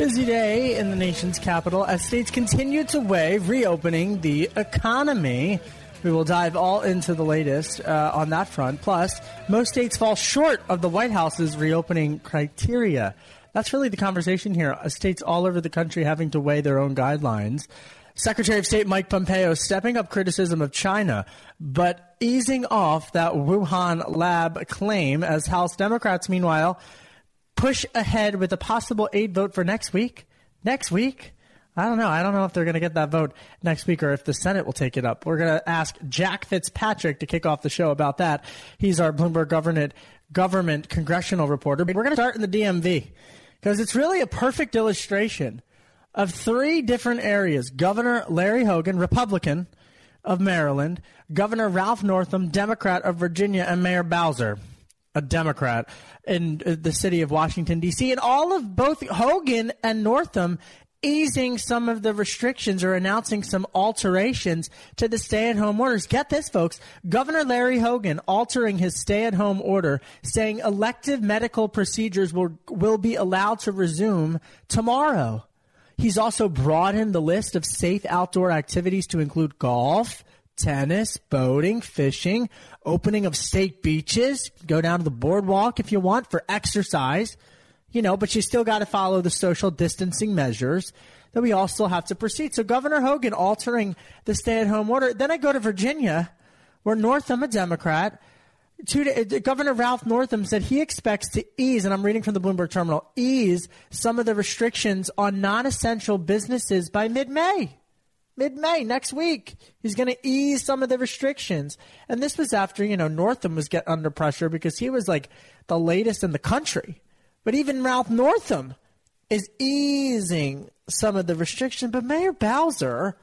Busy day in the nation's capital as states continue to weigh reopening the economy. We will dive all into the latest uh, on that front. Plus, most states fall short of the White House's reopening criteria. That's really the conversation here. Uh, states all over the country having to weigh their own guidelines. Secretary of State Mike Pompeo stepping up criticism of China, but easing off that Wuhan lab claim as House Democrats, meanwhile, push ahead with a possible aid vote for next week. Next week? I don't know. I don't know if they're going to get that vote next week or if the Senate will take it up. We're going to ask Jack Fitzpatrick to kick off the show about that. He's our Bloomberg government government congressional reporter. We're going to start in the DMV because it's really a perfect illustration of three different areas. Governor Larry Hogan, Republican of Maryland, Governor Ralph Northam, Democrat of Virginia, and Mayor Bowser, a Democrat in uh, the city of Washington, D.C. And all of both Hogan and Northam easing some of the restrictions or announcing some alterations to the stay at home orders. Get this, folks. Governor Larry Hogan altering his stay at home order, saying elective medical procedures will, will be allowed to resume tomorrow. He's also broadened the list of safe outdoor activities to include golf, tennis, boating, fishing, opening of state beaches. Go down to the boardwalk if you want for exercise, you know, but you still got to follow the social distancing measures that we all still have to proceed. So Governor Hogan altering the stay at home order. Then I go to Virginia, where Northam, a Democrat, Two, uh, Governor Ralph Northam said he expects to ease, and I'm reading from the Bloomberg terminal, ease some of the restrictions on non essential businesses by mid May mid May next week. He's going to ease some of the restrictions. And this was after, you know, Northam was getting under pressure because he was like the latest in the country. But even Ralph Northam is easing some of the restrictions. But Mayor Bowser,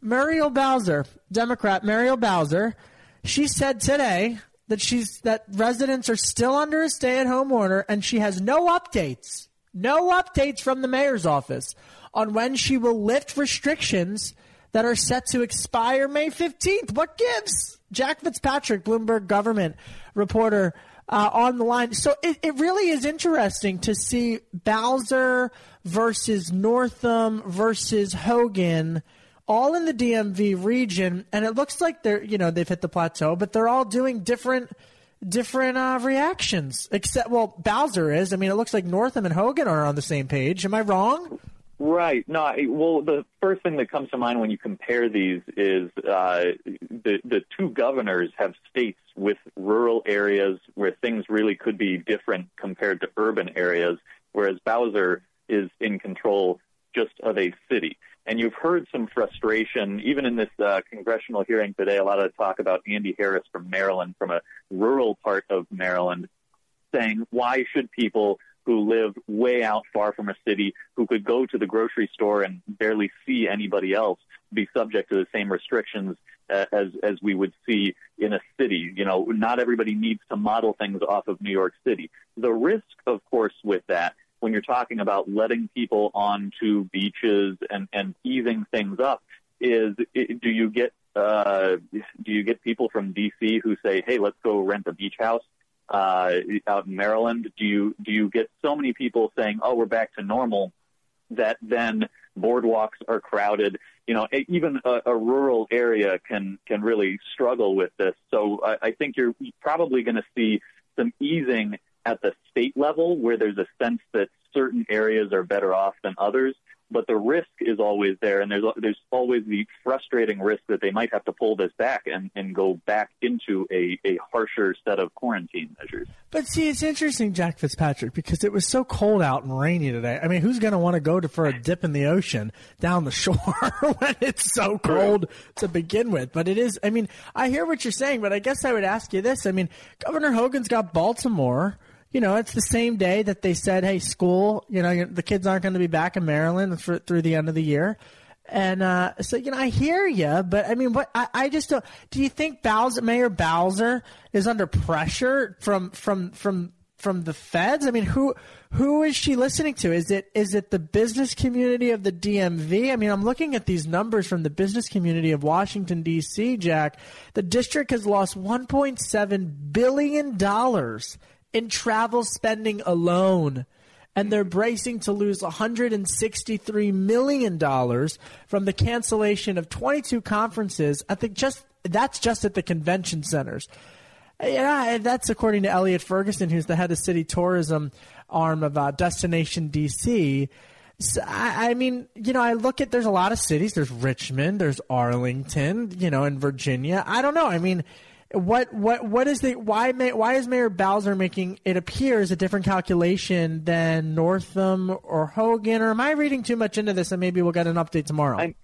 Muriel Bowser, Democrat Muriel Bowser, she said today that she's that residents are still under a stay-at-home order and she has no updates, no updates from the mayor's office on when she will lift restrictions that are set to expire May 15th. What gives? Jack Fitzpatrick, Bloomberg government reporter, uh, on the line. So it, it really is interesting to see Bowser versus Northam versus Hogan all in the DMV region. And it looks like they're, you know, they've hit the plateau, but they're all doing different different uh, reactions. Except, well, Bowser is. I mean, it looks like Northam and Hogan are on the same page. Am I wrong? Right. No. I, well, the first thing that comes to mind when you compare these is uh, the the two governors have states with rural areas where things really could be different compared to urban areas, whereas Bowser is in control just of a city. And you've heard some frustration, even in this uh, congressional hearing today, a lot of talk about Andy Harris from Maryland, from a rural part of Maryland, saying, why should people who live way out far from a city, who could go to the grocery store and barely see anybody else, be subject to the same restrictions uh, as as we would see in a city. You know, not everybody needs to model things off of New York City. The risk, of course, with that, when you're talking about letting people onto beaches and and easing things up, is do you get uh, do you get people from DC who say, "Hey, let's go rent a beach house"? Uh, out in Maryland? Do you do you get so many people saying, "Oh, we're back to normal," that then boardwalks are crowded? You know, even a, a rural area can can really struggle with this. So I, I think you're probably going to see some easing at the state level where there's a sense that certain areas are better off than others but the risk is always there, and there's there's always the frustrating risk that they might have to pull this back and, and go back into a, a harsher set of quarantine measures. But see, it's interesting, Jack Fitzpatrick, because it was so cold out and rainy today. I mean, who's going to want to go to for a dip in the ocean down the shore when it's so cold to begin with? But it is. I mean, I hear what you're saying, but I guess I would ask you this. I mean, Governor Hogan's got Baltimore you know, it's the same day that they said, "Hey, school, you know, the kids aren't going to be back in Maryland for, through the end of the year." And uh, so, you know, I hear you, but I mean, what I, I just don't. Do you think Bowser, Mayor Bowser is under pressure from from from from the feds? I mean, who who is she listening to? Is it is it the business community of the DMV? I mean, I'm looking at these numbers from the business community of Washington D.C. Jack, the district has lost 1.7 billion dollars in travel spending alone. And they're bracing to lose $163 million from the cancellation of 22 conferences. I think just that's just at the convention centers. Yeah, that's according to Elliott Ferguson, who's the head of city tourism arm of uh, Destination DC. So, I, I, mean, you know, I look at there's a lot of cities. There's Richmond, there's Arlington, you know, in Virginia. I don't know. I mean, what what what is the why may, why is Mayor Bowser making it appears a different calculation than Northam or Hogan? Or am I reading too much into this? And maybe we'll get an update tomorrow. I,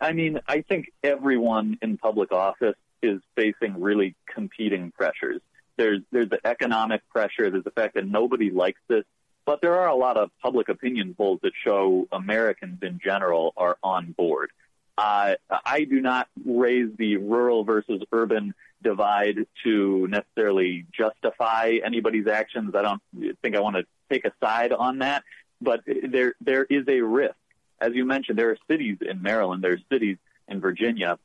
I mean, I think everyone in public office is facing really competing pressures. There's there's the economic pressure. There's the fact that nobody likes this, but there are a lot of public opinion polls that show Americans in general are on board. Uh, I do not raise the rural versus urban divide to necessarily justify anybody's actions. I don't think I want to take a side on that, but there there is a risk. As you mentioned, there are cities in Maryland, there are cities in Virginia.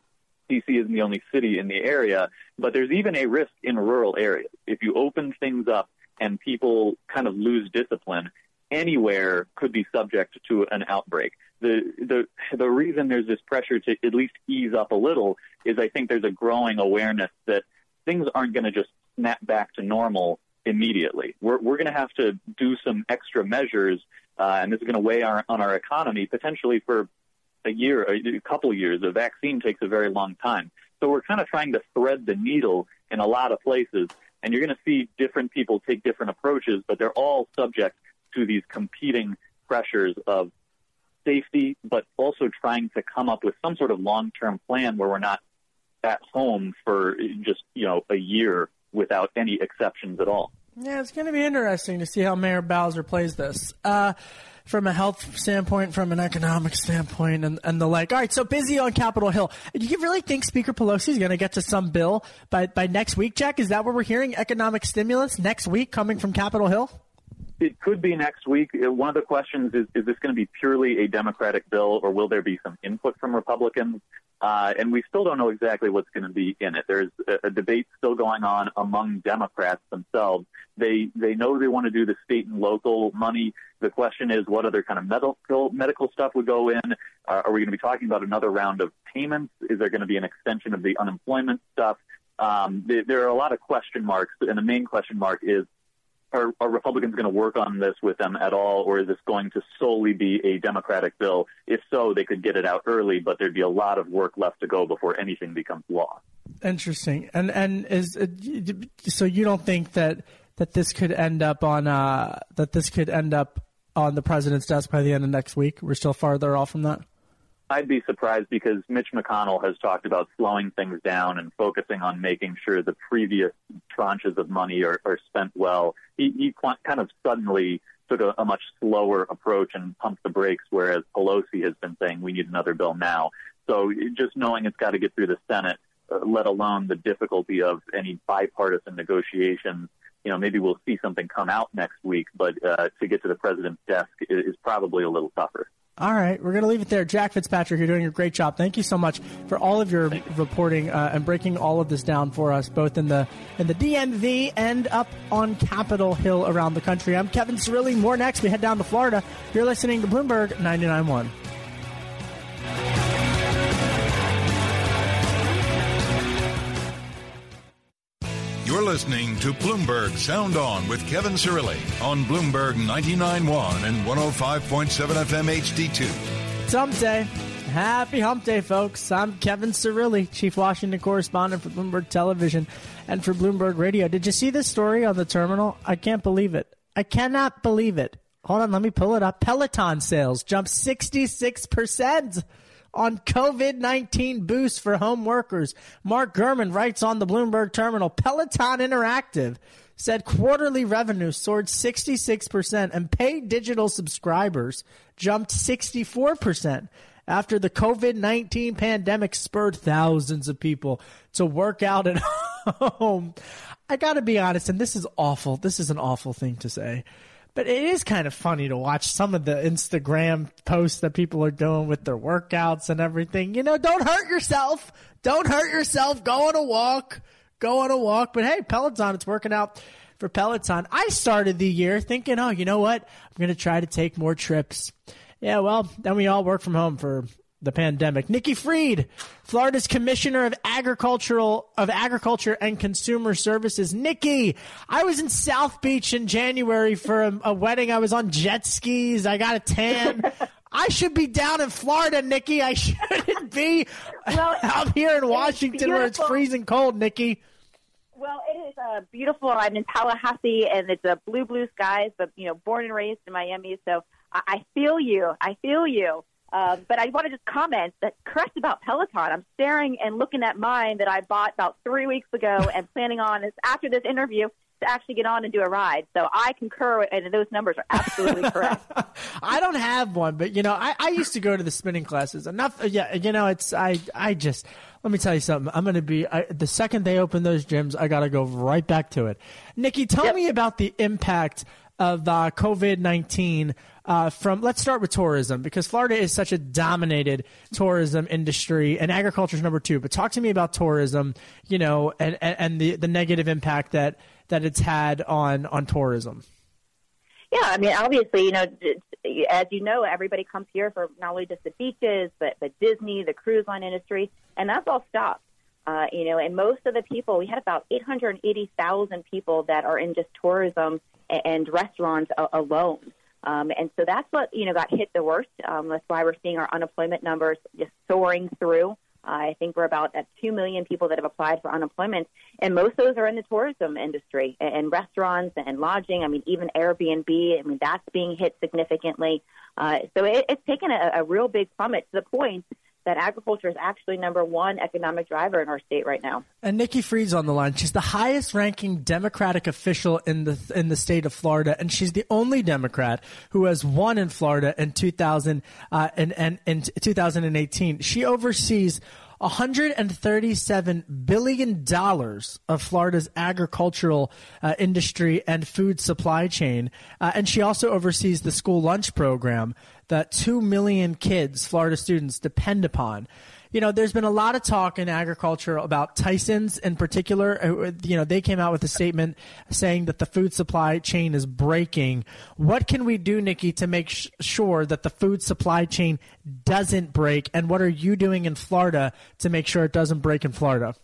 DC isn't the only city in the area, but there's even a risk in rural areas. If you open things up and people kind of lose discipline, anywhere could be subject to an outbreak. The, the, the reason there's this pressure to at least ease up a little is I think there's a growing awareness that things aren't going to just snap back to normal immediately. We're, we're going to have to do some extra measures, uh, and this is going to weigh our, on our economy potentially for a year, a couple years. A vaccine takes a very long time. So we're kind of trying to thread the needle in a lot of places, and you're going to see different people take different approaches, but they're all subject to these competing pressures of safety, but also trying to come up with some sort of long-term plan where we're not at home for just you know a year without any exceptions at all. Yeah, it's going to be interesting to see how Mayor Bowser plays this. Uh, from a health standpoint, from an economic standpoint, and, and the like. All right, so busy on Capitol Hill. Do you really think Speaker Pelosi is going to get to some bill by, by next week, Jack? Is that what we're hearing? Economic stimulus next week coming from Capitol Hill? It could be next week. Uh, one of the questions is, is this going to be purely a Democratic bill or will there be some input from Republicans? Uh, and we still don't know exactly what's going to be in it. There's a, a debate still going on among Democrats themselves. They they know they want to do the state and local money. The question is, what other kind of medical medical stuff would go in? Uh, are we going to be talking about another round of payments? Is there going to be an extension of the unemployment stuff? Um, there, there are a lot of question marks, and the main question mark is are, are Republicans going to work on this with them at all, or is this going to solely be a Democratic bill? If so, they could get it out early, but there'd be a lot of work left to go before anything becomes law. Interesting. And and is uh, so you don't think that that this could end up on uh, that this could end up on the president's desk by the end of next week? We're still farther off from that. I'd be surprised because Mitch McConnell has talked about slowing things down and focusing on making sure the previous tranches of money are, are spent well. He, he kind of suddenly took a, a much slower approach and pumped the brakes, whereas Pelosi has been saying we need another bill now. So just knowing it's got to get through the Senate, uh, let alone the difficulty of any bipartisan negotiations, you know, maybe we'll see something come out next week, but uh, to get to the president's desk is, is probably a little tougher. All right, we're going to leave it there. Jack Fitzpatrick, you're doing a great job. Thank you so much for all of your reporting uh, and breaking all of this down for us, both in the in the DMV and up on Capitol Hill around the country. I'm Kevin Cirilli. More next. We head down to Florida. You're listening to Bloomberg 99.1. listening to Bloomberg Sound On with Kevin Cirilli on Bloomberg 99.1 and 105.7 FM HD2. It's hump day. Happy hump day, folks. I'm Kevin Cirilli, Chief Washington Correspondent for Bloomberg Television and for Bloomberg Radio. Did you see this story on the terminal? I can't believe it. I cannot believe it. Hold on, let me pull it up. Peloton sales jumped 66% on COVID 19 boost for home workers. Mark Gurman writes on the Bloomberg terminal Peloton Interactive said quarterly revenue soared 66% and paid digital subscribers jumped 64% after the COVID 19 pandemic spurred thousands of people to work out at home. I got to be honest, and this is awful. This is an awful thing to say. But it is kind of funny to watch some of the Instagram posts that people are doing with their workouts and everything. You know, don't hurt yourself. Don't hurt yourself. Go on a walk. Go on a walk. But hey, Peloton, it's working out for Peloton. I started the year thinking, oh, you know what? I'm going to try to take more trips. Yeah, well, then we all work from home for the pandemic. Nikki Fried, Florida's Commissioner of Agricultural of Agriculture and Consumer Services. Nikki, I was in South Beach in January for a, a wedding. I was on jet skis. I got a tan. I should be down in Florida, Nikki. I shouldn't be well, out here in Washington where it's freezing cold, Nikki. Well, it is uh, beautiful. I'm in Tallahassee, and it's a blue, blue skies. But you know, born and raised in Miami, so I, I feel you. I feel you. Um, but I want to just comment that correct about Peloton. I'm staring and looking at mine that I bought about three weeks ago and planning on is after this interview to actually get on and do a ride. So I concur, and those numbers are absolutely correct. I don't have one, but you know, I, I used to go to the spinning classes. Enough, yeah. You know, it's I I just let me tell you something. I'm going to be I, the second they open those gyms, I got to go right back to it. Nikki, tell yep. me about the impact of uh, COVID nineteen uh, from let's start with tourism because Florida is such a dominated tourism industry and agriculture is number two. But talk to me about tourism, you know, and, and, and the, the negative impact that, that it's had on, on tourism. Yeah, I mean, obviously, you know, as you know, everybody comes here for not only just the beaches, but but Disney, the cruise line industry, and that's all stopped. Uh, you know, and most of the people, we had about 880,000 people that are in just tourism and restaurants alone. Um, and so that's what you know got hit the worst. Um, that's why we're seeing our unemployment numbers just soaring through. Uh, I think we're about at two million people that have applied for unemployment, and most of those are in the tourism industry and, and restaurants and lodging. I mean, even Airbnb. I mean, that's being hit significantly. Uh, so it, it's taken a, a real big plummet to the point that agriculture is actually number one economic driver in our state right now. And Nikki Fried's on the line. She's the highest ranking Democratic official in the in the state of Florida, and she's the only Democrat who has won in Florida in 2000 uh, and, and in 2018. She oversees 137 billion dollars of Florida's agricultural uh, industry and food supply chain, uh, and she also oversees the school lunch program that two million kids, Florida students, depend upon you know, there's been a lot of talk in agriculture about Tyson's in particular. Uh, you know, they came out with a statement saying that the food supply chain is breaking. What can we do, Nikki, to make sh- sure that the food supply chain doesn't break? And what are you doing in Florida to make sure it doesn't break in Florida?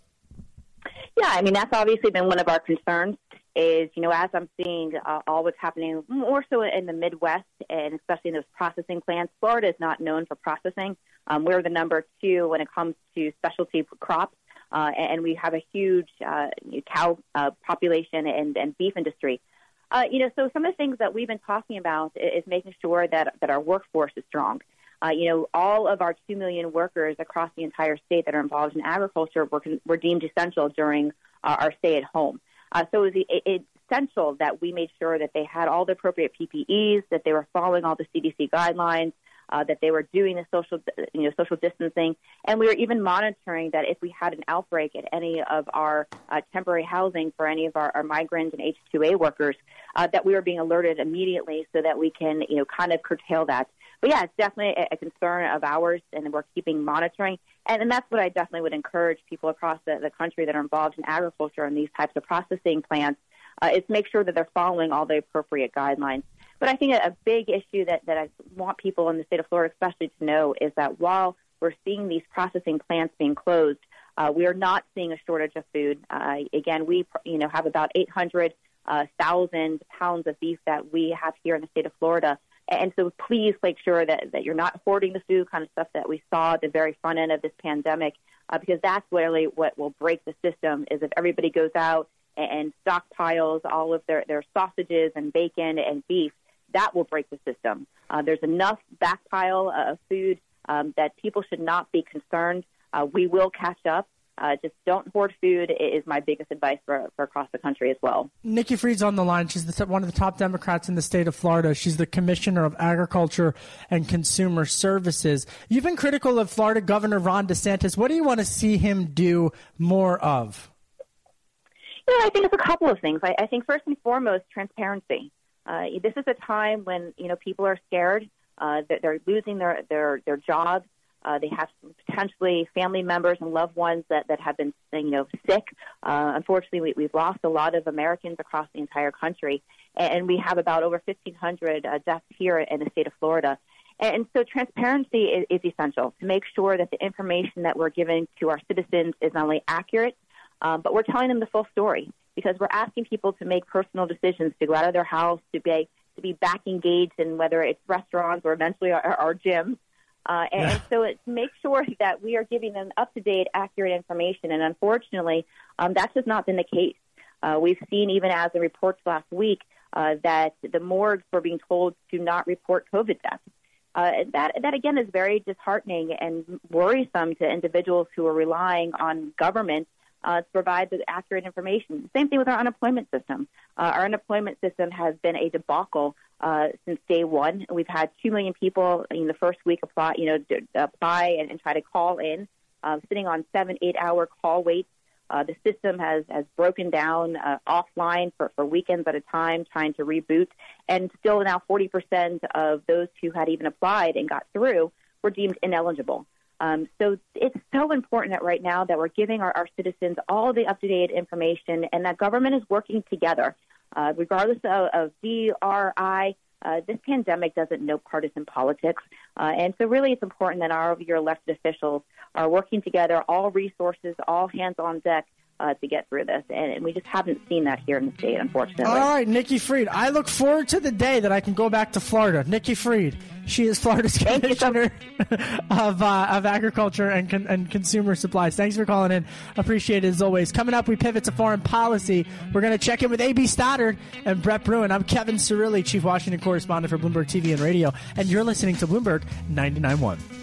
Yeah, I mean, that's obviously been one of our concerns is, you know, as I'm seeing uh, all what's happening more so in the Midwest and especially in those processing plants, Florida is not known for processing. Um, we're the number two when it comes to specialty crops, uh, and we have a huge uh, cow uh, population and, and beef industry. Uh, you know, so some of the things that we've been talking about is making sure that, that our workforce is strong. Uh, you know, all of our 2 million workers across the entire state that are involved in agriculture were, were deemed essential during uh, our stay at home. Uh, so it was essential that we made sure that they had all the appropriate PPEs, that they were following all the CDC guidelines, uh, that they were doing the social, you know, social distancing, and we were even monitoring that if we had an outbreak at any of our uh, temporary housing for any of our, our migrants and H2A workers, uh, that we were being alerted immediately so that we can, you know, kind of curtail that. But yeah, it's definitely a, a concern of ours, and we're keeping monitoring. And, and that's what I definitely would encourage people across the, the country that are involved in agriculture and these types of processing plants uh, is make sure that they're following all the appropriate guidelines. But I think a, big issue that, that I want people in the state of Florida especially to know is that while we're seeing these processing plants being closed, Uh, we are not seeing a shortage of food. Uh, again, we you know have about 800 uh, pounds of beef that we have here in the state of Florida. And so please make sure that, that you're not hoarding the food kind of stuff that we saw at the very front end of this pandemic, uh, because that's really what will break the system is if everybody goes out and, stockpiles all of their, their sausages and bacon and beef, that will break the system. Uh, there's enough backpile of food um, that people should not be concerned. Uh, we will catch up. Uh, just don't hoard food is my biggest advice for, for across the country as well. Nikki Fried's on the line. She's the, one of the top Democrats in the state of Florida. She's the Commissioner of Agriculture and Consumer Services. You've been critical of Florida Governor Ron DeSantis. What do you want to see him do more of? You know, I think it's a couple of things. I, I think first and foremost, transparency. Uh, this is a time when you know people are scared. Uh, that they're losing their their their jobs. Uh, they have potentially family members and loved ones that, that have been, you know, sick. Uh, unfortunately, we, we've lost a lot of Americans across the entire country, and we have about over 1,500 uh, deaths here in the state of Florida. And so transparency is, is essential to make sure that the information that we're giving to our citizens is not only accurate, um, but we're telling them the full story because we're asking people to make personal decisions to go out of their house, to be to be back engaged in whether it's restaurants or eventually our, our gyms. Uh, and, yeah. so it, to make sure that we are giving them up to date, accurate information. And unfortunately, um, that's just not been the case. Uh, we've seen, even as the reports last week, uh, that the morgues were being told to not report COVID deaths. Uh, that, that again is very disheartening and worrisome to individuals who are relying on government uh, to provide the accurate information. Same thing with our unemployment system. Uh, our unemployment system has been a debacle uh, since day one. We've had two million people in the first week apply, you know, d- apply and, and try to call in, uh, sitting on seven, eight-hour call waits. Uh, the system has has broken down uh, offline for, for weekends at a time, trying to reboot, and still now 40% of those who had even applied and got through were deemed ineligible. Um, so it's so important that right now that we're giving our, our citizens all the up-to-date information and that government is working together. Uh, regardless of, of DRI, uh, this pandemic doesn't know partisan politics. Uh, and so really it's important that our of your elected officials are working together, all resources, all hands on deck uh, to get through this. And, and, we just haven't seen that here in the state, unfortunately. All right, Nikki Fried. I look forward to the day that I can go back to Florida. Nikki Fried. She is Florida's Commissioner of, uh, of Agriculture and, con- and Consumer Supplies. Thanks for calling in. Appreciate it as always. Coming up, we pivot to foreign policy. We're going to check in with A.B. Stoddard and Brett Bruen. I'm Kevin Cirilli, Chief Washington Correspondent for Bloomberg TV and Radio, and you're listening to Bloomberg 99.1.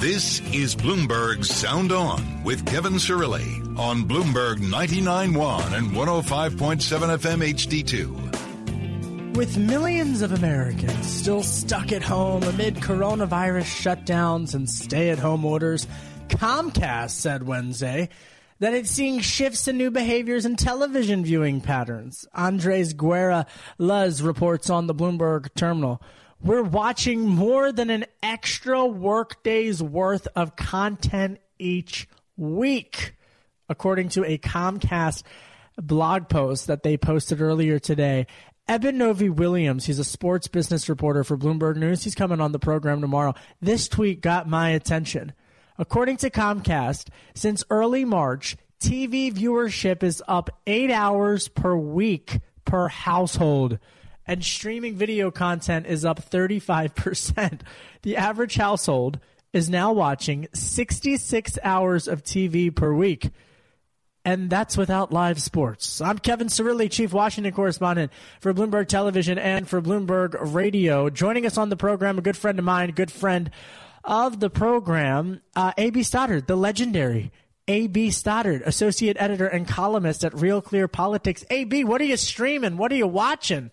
This is Bloomberg Sound On with Kevin Cirilli on Bloomberg 99.1 and 105.7 FM HD2. With millions of Americans still stuck at home amid coronavirus shutdowns and stay at home orders, Comcast said Wednesday that it's seeing shifts in new behaviors and television viewing patterns. Andres Guerra Luz reports on the Bloomberg terminal we're watching more than an extra workday's worth of content each week, according to a Comcast blog post that they posted earlier today. Eben Novy-Williams, he's a sports business reporter for Bloomberg News. He's coming on the program tomorrow. This tweet got my attention. According to Comcast, since early March, TV viewership is up eight hours per week per household and streaming video content is up 35%. The average household is now watching 66 hours of TV per week. And that's without live sports. I'm Kevin Cirilli, Chief Washington Correspondent for Bloomberg Television and for Bloomberg Radio. Joining us on the program, a good friend of mine, good friend of the program, uh, A.B. Stoddard, the legendary A.B. Stoddard, associate editor and columnist at Real Clear Politics. A.B., what are you streaming? What are you watching?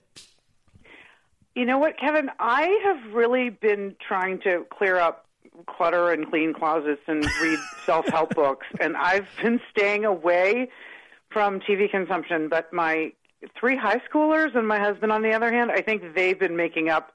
You know what, Kevin? I have really been trying to clear up clutter and clean closets and read self help books, and I've been staying away from TV consumption. But my three high schoolers and my husband, on the other hand, I think they've been making up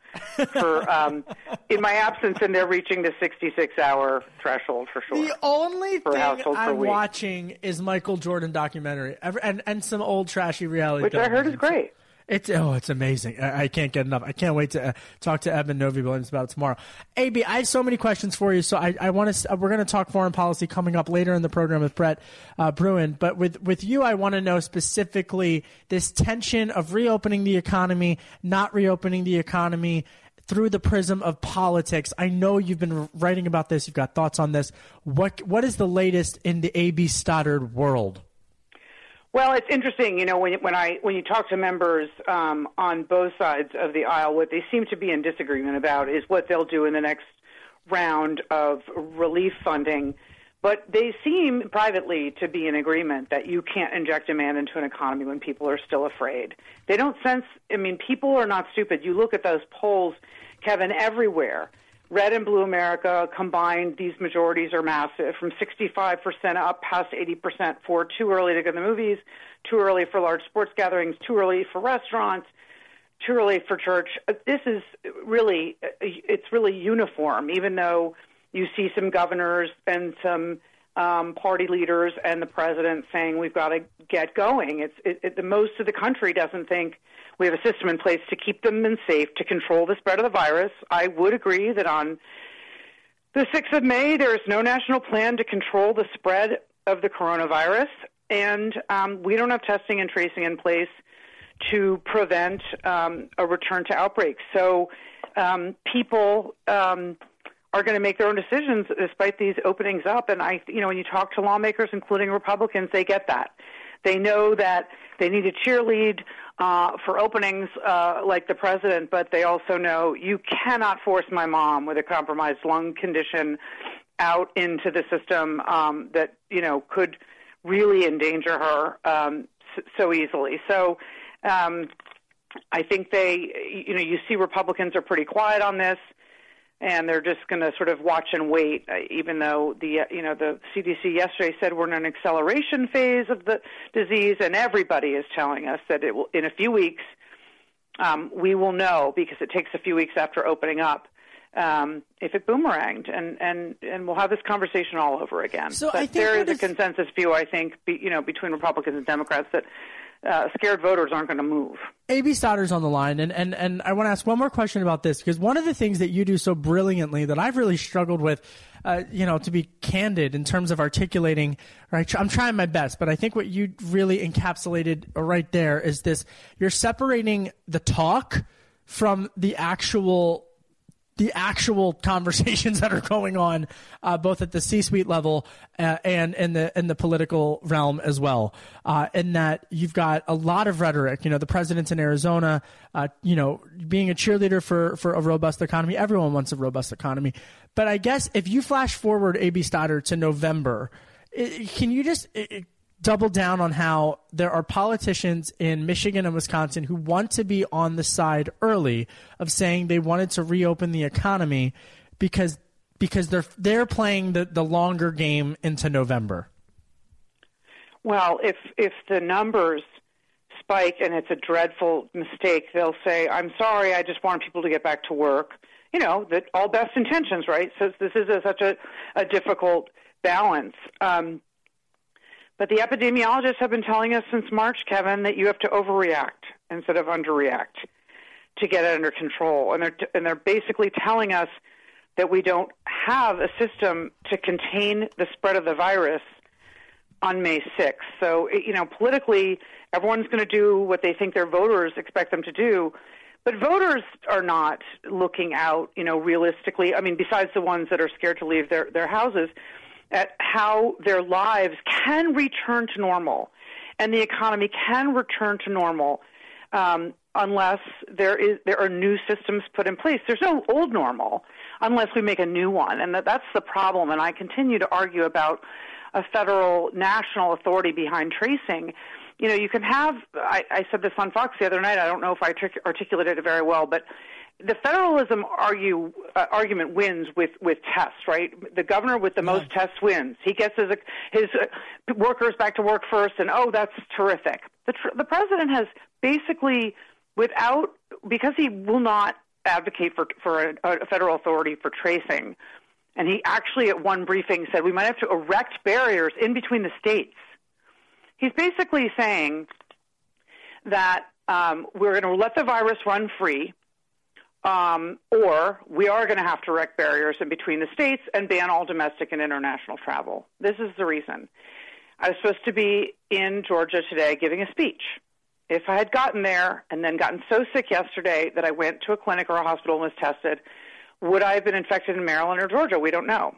for um, in my absence, and they're reaching the 66 hour threshold for sure. The only thing I'm watching is Michael Jordan documentary and and some old trashy reality, which I heard is great. It's oh, it's amazing. I, I, can't get enough. I can't wait to uh, talk to Eben Novy-Williams about it tomorrow. AB, I have so many questions for you. So I, I want to. We're going to talk foreign policy coming up later in the program with Brett uh, Bruen. But with with you, I want to know specifically this tension of reopening the economy, not reopening the economy through the prism of politics. I know you've been writing about this. You've got thoughts on this. What what is the latest in the AB Stoddard world? Well, it's interesting, you know, when when I when you talk to members um, on both sides of the aisle, what they seem to be in disagreement about is what they'll do in the next round of relief funding. But they seem privately to be in agreement that you can't inject demand into an economy when people are still afraid. They don't sense. I mean, people are not stupid. You look at those polls, Kevin, everywhere Red and blue America combined, these majorities are massive, from 65% up past 80% for too early to go to the movies, too early for large sports gatherings, too early for restaurants, too early for church. Uh, this is really, uh, it's really uniform, even though you see some governors and some um, party leaders and the president saying we've got to get going. It's it, it, the most of the country doesn't think we have a system in place to keep them in safe to control the spread of the virus. I would agree that on the 6th of May, there is no national plan to control the spread of the coronavirus, and um, we don't have testing and tracing in place to prevent um, a return to outbreaks. So um, people um, are going to make their own decisions despite these openings up. And I, you know, when you talk to lawmakers, including Republicans, they get that. They know that they need to cheerlead uh, for openings uh, like the president, but they also know you cannot force my mom with a compromised lung condition out into the system um, that you know could really endanger her um, so easily. So. Um, I think they, you know, you see Republicans are pretty quiet on this and they're just going to sort of watch and wait. Uh, even though the uh, you know the CDC yesterday said we're in an acceleration phase of the disease, and everybody is telling us that it will in a few weeks um, we will know because it takes a few weeks after opening up um, if it boomeranged, and and and we'll have this conversation all over again. So but there is a consensus view, I think, be, you know, between Republicans and Democrats that uh, scared voters aren't going to move. AB Stoddard's on the line, and, and, and I want to ask one more question about this because one of the things that you do so brilliantly that I've really struggled with, uh, you know, to be candid in terms of articulating, right? I'm trying my best, but I think what you really encapsulated right there is this: you're separating the talk from the actual the actual conversations that are going on, uh, both at the C-suite level uh, and in the in the political realm as well. Uh, in that you've got a lot of rhetoric. You know, the president's in Arizona. Uh, you know, being a cheerleader for for a robust economy. Everyone wants a robust economy. But I guess if you flash forward, A.B. Stoddard to November, it, can you just it, double down on how there are politicians in Michigan and Wisconsin who want to be on the side early of saying they wanted to reopen the economy because because they're they're playing the, the longer game into November. Well, if if the numbers spike and it's a dreadful mistake, they'll say, "I'm sorry, I just want people to get back to work." You know, that all best intentions, right? So this is a, such a, a difficult balance. Um, but the epidemiologists have been telling us since March, Kevin, that you have to overreact instead of underreact to get it under control. And they're, and they're basically telling us that we don't have a system to contain the spread of the virus on May 6th. So, you know, politically, everyone's going to do what they think their voters expect them to do. But voters are not looking out, you know, realistically. I mean, besides the ones that are scared to leave their, their houses, at how their lives can return to normal and the economy can return to normal um, unless there is there are new systems put in place. There's no old normal unless we make a new one, and that, that's the problem. And I continue to argue about a federal national authority behind tracing. You know, you can have. I, I said this on Fox the other night. I don't know if I artic- articulated it very well, but the federalism argue, uh, argument wins with, with tests, right? The governor with the yeah. most tests wins. He gets his, his uh, workers back to work first, and oh, that's terrific. The, tr- the president has basically, without, because he will not advocate for, for a, a federal authority for tracing, and he actually at one briefing said we might have to erect barriers in between the states. He's basically saying that um, we're going to let the virus run free um, or we are going to have to erect barriers in between the states and ban all domestic and international travel. This is the reason. I was supposed to be in Georgia today giving a speech. If I had gotten there and then gotten so sick yesterday that I went to a clinic or a hospital and was tested, would I have been infected in Maryland or Georgia? We don't know.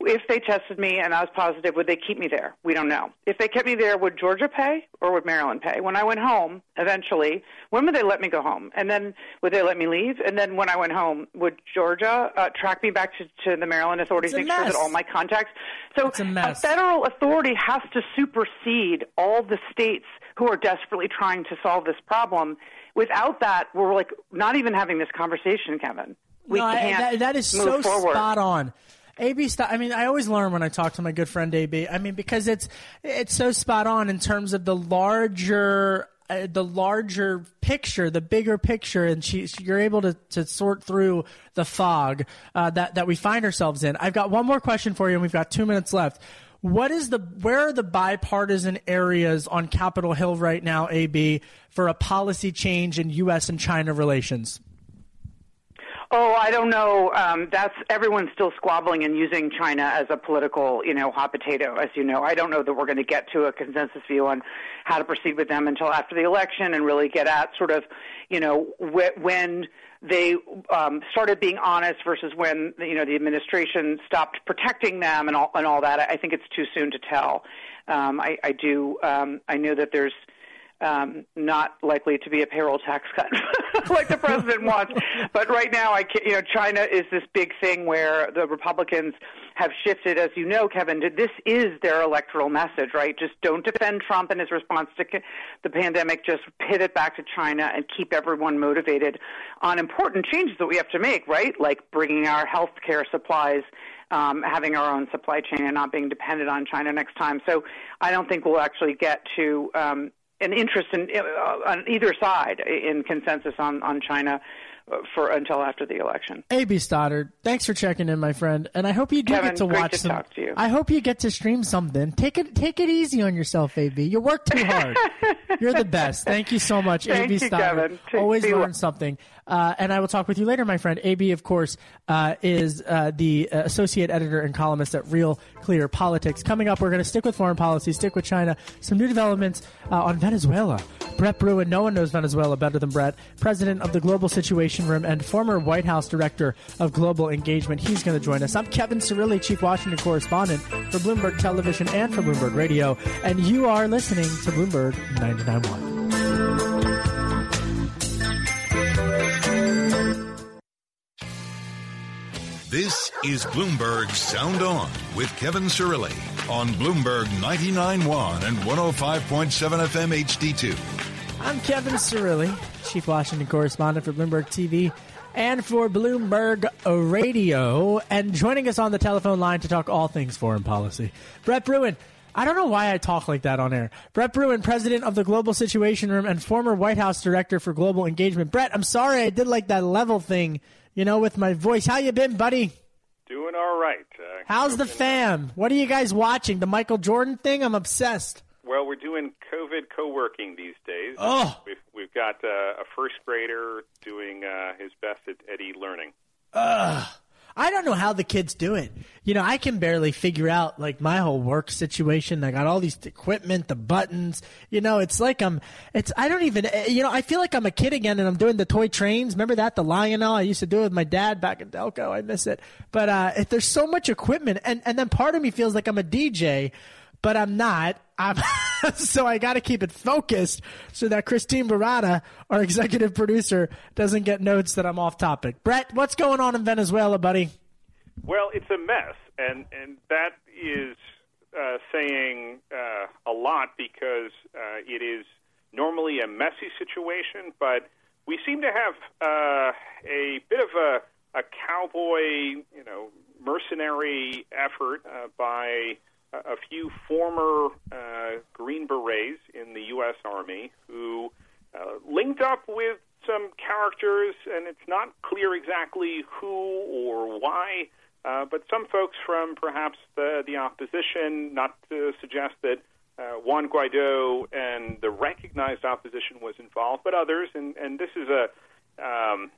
If they tested me and I was positive, would they keep me there? We don't know. If they kept me there, would Georgia pay or would Maryland pay? When I went home, eventually, when would they let me go home? And then would they let me leave? And then when I went home, would Georgia uh, track me back to, to the Maryland authorities, make sure that all my contacts? So a, a federal authority has to supersede all the states who are desperately trying to solve this problem. Without that, we're like not even having this conversation, Kevin. We no, can't that, that is so forward. spot on. AB I mean, I always learn when I talk to my good friend AB. I mean, because it's it's so spot on in terms of the larger uh, the larger picture, the bigger picture, and she, you're able to, to sort through the fog uh, that that we find ourselves in. I've got one more question for you, and we've got two minutes left. What is the where are the bipartisan areas on Capitol Hill right now, AB, for a policy change in U.S. and China relations? Oh, I don't know. Um, that's everyone's still squabbling and using China as a political, you know, hot potato. As you know, I don't know that we're going to get to a consensus view on how to proceed with them until after the election and really get at sort of, you know, wh- when they um, started being honest versus when you know the administration stopped protecting them and all and all that. I think it's too soon to tell. Um, I, I do. Um, I know that there's um, not likely to be a payroll tax cut like the president wants. But right now, I can, you know, China is this big thing where the Republicans have shifted, as you know, Kevin. This is their electoral message, right? Just don't defend Trump and his response to the pandemic. Just pivot back to China and keep everyone motivated on important changes that we have to make, right? Like bringing our health care supplies um, having our own supply chain and not being dependent on China next time. So I don't think we'll actually get to um, an interest in uh, on either side in consensus on on China for until after the election. AB Stoddard, thanks for checking in, my friend, and I hope you do Kevin, get to watch to some. To I hope you get to stream something. Take it, take it easy on yourself, AB. You work too hard. You're the best. Thank you so much, Thank AB you, Stoddard. Kevin. Always learn well. something. Uh, and I will talk with you later, my friend. AB, of course, uh, is uh, the uh, associate editor and columnist at Real Clear Politics. Coming up, we're going to stick with foreign policy, stick with China. Some new developments uh, on Venezuela. Brett Bruen, no one knows Venezuela better than Brett, president of the Global Situation Room and former White House director of global engagement. He's going to join us. I'm Kevin Cirilli, chief Washington correspondent for Bloomberg Television and for Bloomberg Radio, and you are listening to Bloomberg 99.1. This is Bloomberg Sound On with Kevin Cirilli on Bloomberg 99.1 and 105.7 FM HD2. I'm Kevin Cirilli, Chief Washington Correspondent for Bloomberg TV and for Bloomberg Radio. And joining us on the telephone line to talk all things foreign policy, Brett Bruen. I don't know why I talk like that on air. Brett Bruen, president of the Global Situation Room and former White House director for global engagement. Brett, I'm sorry I did like that level thing you know, with my voice. How you been, buddy? Doing all right. Uh, How's the fam? What are you guys watching? The Michael Jordan thing? I'm obsessed. Well, we're doing COVID co-working these days. Oh, we've, we've got uh, a first grader doing uh, his best at, at e-learning. Ugh. I don't know how the kids do it. You know, I can barely figure out like my whole work situation. I got all these equipment, the buttons. You know, it's like I'm. It's I don't even. eh, You know, I feel like I'm a kid again, and I'm doing the toy trains. Remember that the Lionel I used to do it with my dad back in Delco. I miss it. But uh, if there's so much equipment, and and then part of me feels like I'm a DJ, but I'm not. I'm so I got to keep it focused so that Christine Barada, our executive producer, doesn't get notes that I'm off topic. Brett, what's going on in Venezuela, buddy? Well, it's a mess, and and that is uh, saying uh, a lot because uh, it is normally a messy situation, but we seem to have uh, a bit of a, a cowboy, you know, mercenary effort uh, by a few former uh, Green Berets in the U.S. Army who uh, linked up with some characters, and it's not clear exactly who or why. Uh, but some folks from perhaps the, the opposition, not to suggest that uh, Juan Guaido and the recognized opposition was involved, but others, and, and this is a um,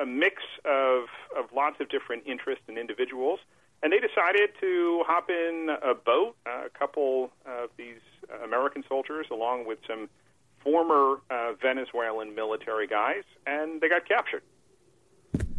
a mix of of lots of different interests and individuals, and they decided to hop in a boat, uh, a couple of these American soldiers, along with some former uh, Venezuelan military guys, and they got captured.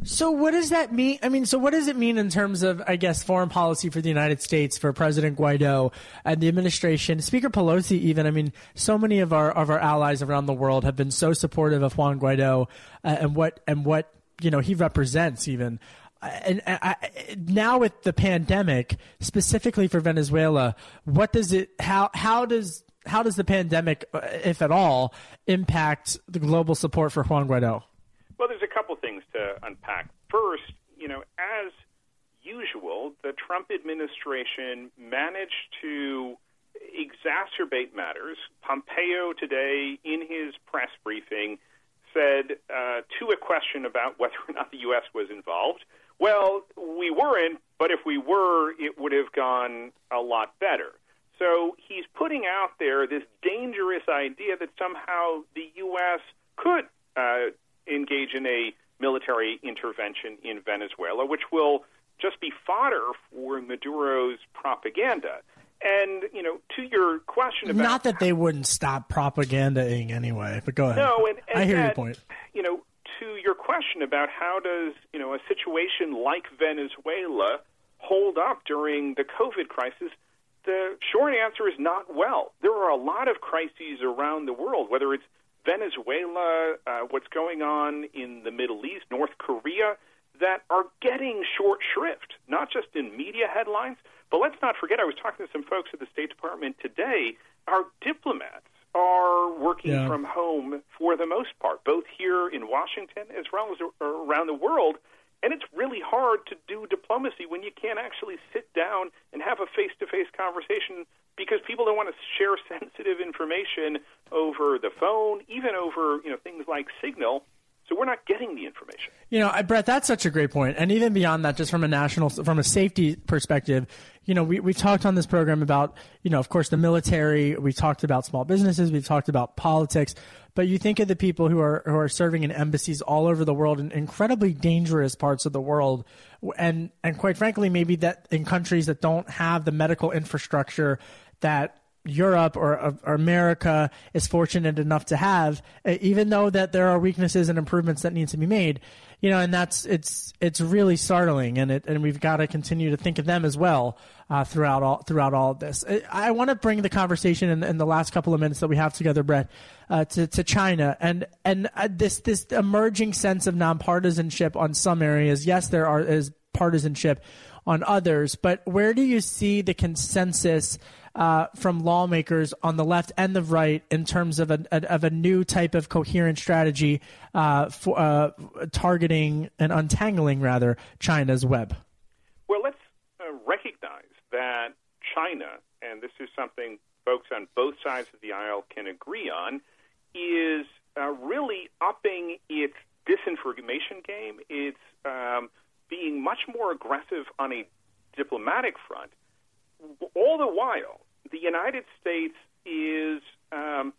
So what does that mean? I mean, so what does it mean in terms of, I guess, foreign policy for the United States, for President Guaido and the administration, Speaker Pelosi, even? I mean, so many of our of our allies around the world have been so supportive of Juan Guaido uh, and what and what you know he represents, even. Uh, And I, I, now with the pandemic, specifically for Venezuela, what does it? How how does how does the pandemic, uh, if at all, impact the global support for Juan Guaido? Well, there's a couple things to unpack. First, you know, as usual, the Trump administration managed to exacerbate matters. Pompeo today, in his press briefing, said uh, to a question about whether or not the U.S. was involved, well, we weren't, but if we were, it would have gone a lot better. So he's putting out there this dangerous idea that somehow the U.S. could uh, engage in a military intervention in Venezuela, which will just be fodder for Maduro's propaganda. And you know, to your question about Not that they wouldn't stop propagandaing anyway, but go ahead. no, and, and I hear your point. You know, to your question about how does you know a situation like Venezuela hold up during the COVID crisis, the short answer is not well. There are a lot of crises around the world, whether it's Venezuela, uh, what's going on in the Middle East, North Korea, that are getting short shrift, not just in media headlines, but let's not forget, I was talking to some folks at the State Department today. Our diplomats are working Yeah. from home for the most part, both here in Washington as well as around the world. And it's really hard to do diplomacy when you can't actually sit down and have a face to face conversation because people don't want to share sensitive information over the phone, even over you know things like Signal. So we're not getting the information. You know, Brett, that's such a great point. And even beyond that, just from a national, from a safety perspective, you know, we, we've talked on this program about, you know, of course, the military. We've talked about small businesses. We've talked about politics. But you think of the people who are who are serving in embassies all over the world in incredibly dangerous parts of the world, and and quite frankly, maybe that in countries that don't have the medical infrastructure that Europe or, or America is fortunate enough to have, even though that there are weaknesses and improvements that need to be made, you know, and that's it's it's really startling, and it and we've got to continue to think of them as well uh, throughout all throughout all of this. I, I want to bring the conversation in, in the last couple of minutes that we have together, Brett, uh, to to China and and uh, this this emerging sense of nonpartisanship on some areas. Yes, there are is partisanship on others, but where do you see the consensus? Uh, from lawmakers on the left and the right in terms of a, of a new type of coherent strategy uh, for uh, targeting and untangling rather China's web. Well, let's uh, recognize that China, and this is something folks on both sides of the aisle can agree on, is uh, really upping its disinformation game. It's um, being much more aggressive on a diplomatic front. All the while, the United States is um,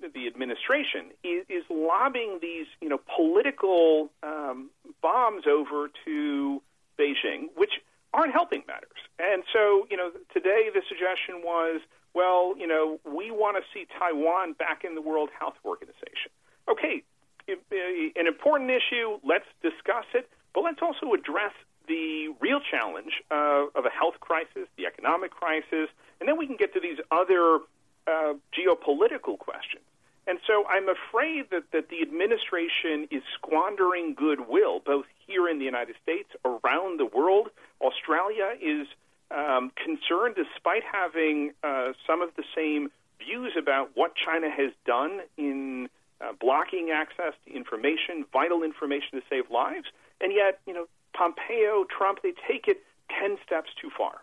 the administration is, is lobbing these, you know, political um, bombs over to Beijing, which aren't helping matters. And so, you know, today the suggestion was, well, you know, we want to see Taiwan back in the World Health Organization. Okay, an important issue. Let's discuss it, but let's also address the real challenge uh, of a health crisis, the economic crisis, and then we can get to these other uh, geopolitical questions. And so I'm afraid that, that the administration is squandering goodwill, both here in the United States, around the world. Australia is um, concerned, despite having uh, some of the same views about what China has done in uh, blocking access to information, vital information to save lives. And yet, you know, Pompeo, Trump, they take it 10 steps too far.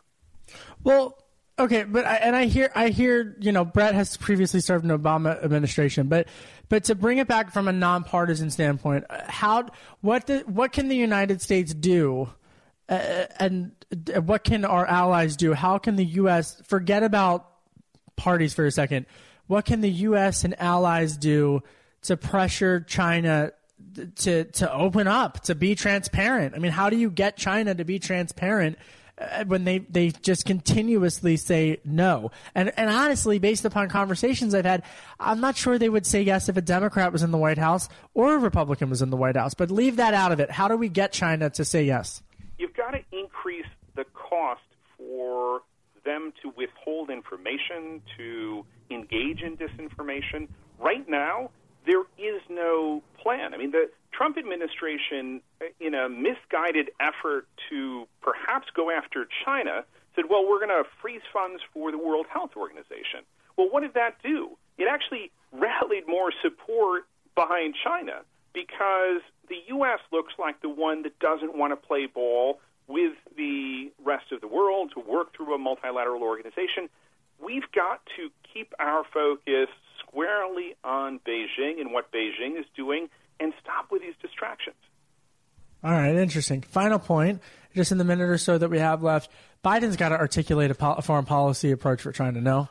Well, okay, but I, and I hear I hear, you know, Brett has previously served in the Obama administration, but but to bring it back from a nonpartisan standpoint, how what what can the United States do uh, and what can our allies do? How can the US forget about parties for a second? What can the US and allies do to pressure China to to open up, to be transparent. I mean, how do you get China to be transparent uh, when they they just continuously say no? And and honestly, based upon conversations I've had, I'm not sure they would say yes if a Democrat was in the White House or a Republican was in the White House. But leave that out of it. How do we get China to say yes? You've got to increase the cost for them to withhold information, to engage in disinformation. Right now, there is no plan. I mean, the Trump administration, uh, in a misguided effort to perhaps go after China, said, well, we're going to freeze funds for the World Health Organization. Well, what did that do? It actually rallied more support behind China because the U.S. looks like the one that doesn't want to play ball with the rest of the world to work through a multilateral organization. We've got to keep our focus squarely on Beijing and what Beijing is doing and stop with these distractions. All right, interesting. Final point, just in the minute or so that we have left, Biden's got to articulate a, po- foreign policy approach for to know.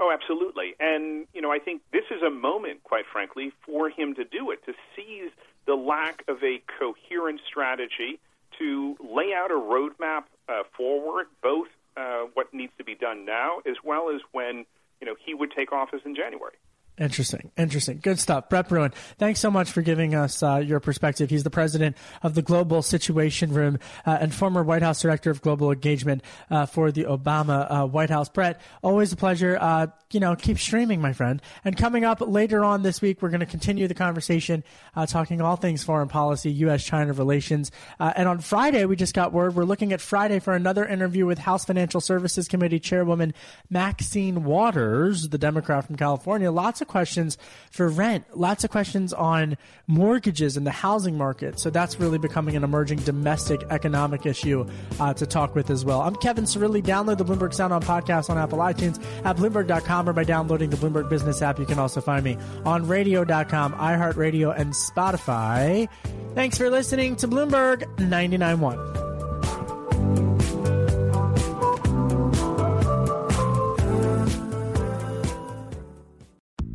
Oh, absolutely. And, you know, I think this is a moment, quite frankly, for him to do it, to seize the lack of a coherent strategy, to lay out a roadmap uh, forward, both uh, what needs to be done now as well as when you know, he would take office in January. Interesting. Interesting. Good stuff. Brett Bruen, thanks so much for giving us uh, your perspective. He's the president of the Global Situation Room uh, and former White House Director of Global Engagement uh, for the Obama uh, White House. Brett, always a pleasure. Uh, you know, keep streaming, my friend. And coming up later on this week, we're going to continue the conversation, uh, talking all things foreign policy, U.S. China relations. and on Friday, we just got word we're looking at Friday for another interview with House Financial Services Committee Chairwoman Maxine Waters, the Democrat from California. Lots of of questions for rent, lots of questions on mortgages and the housing market. So that's really becoming an emerging domestic economic issue uh, to talk with as well. I'm Kevin Cirilli. Download the Bloomberg Sound on podcast on Apple iTunes at Bloomberg.com or by downloading the Bloomberg Business app. You can also find me on radio.com, iHeartRadio, and Spotify. Thanks for listening to Bloomberg 99.1.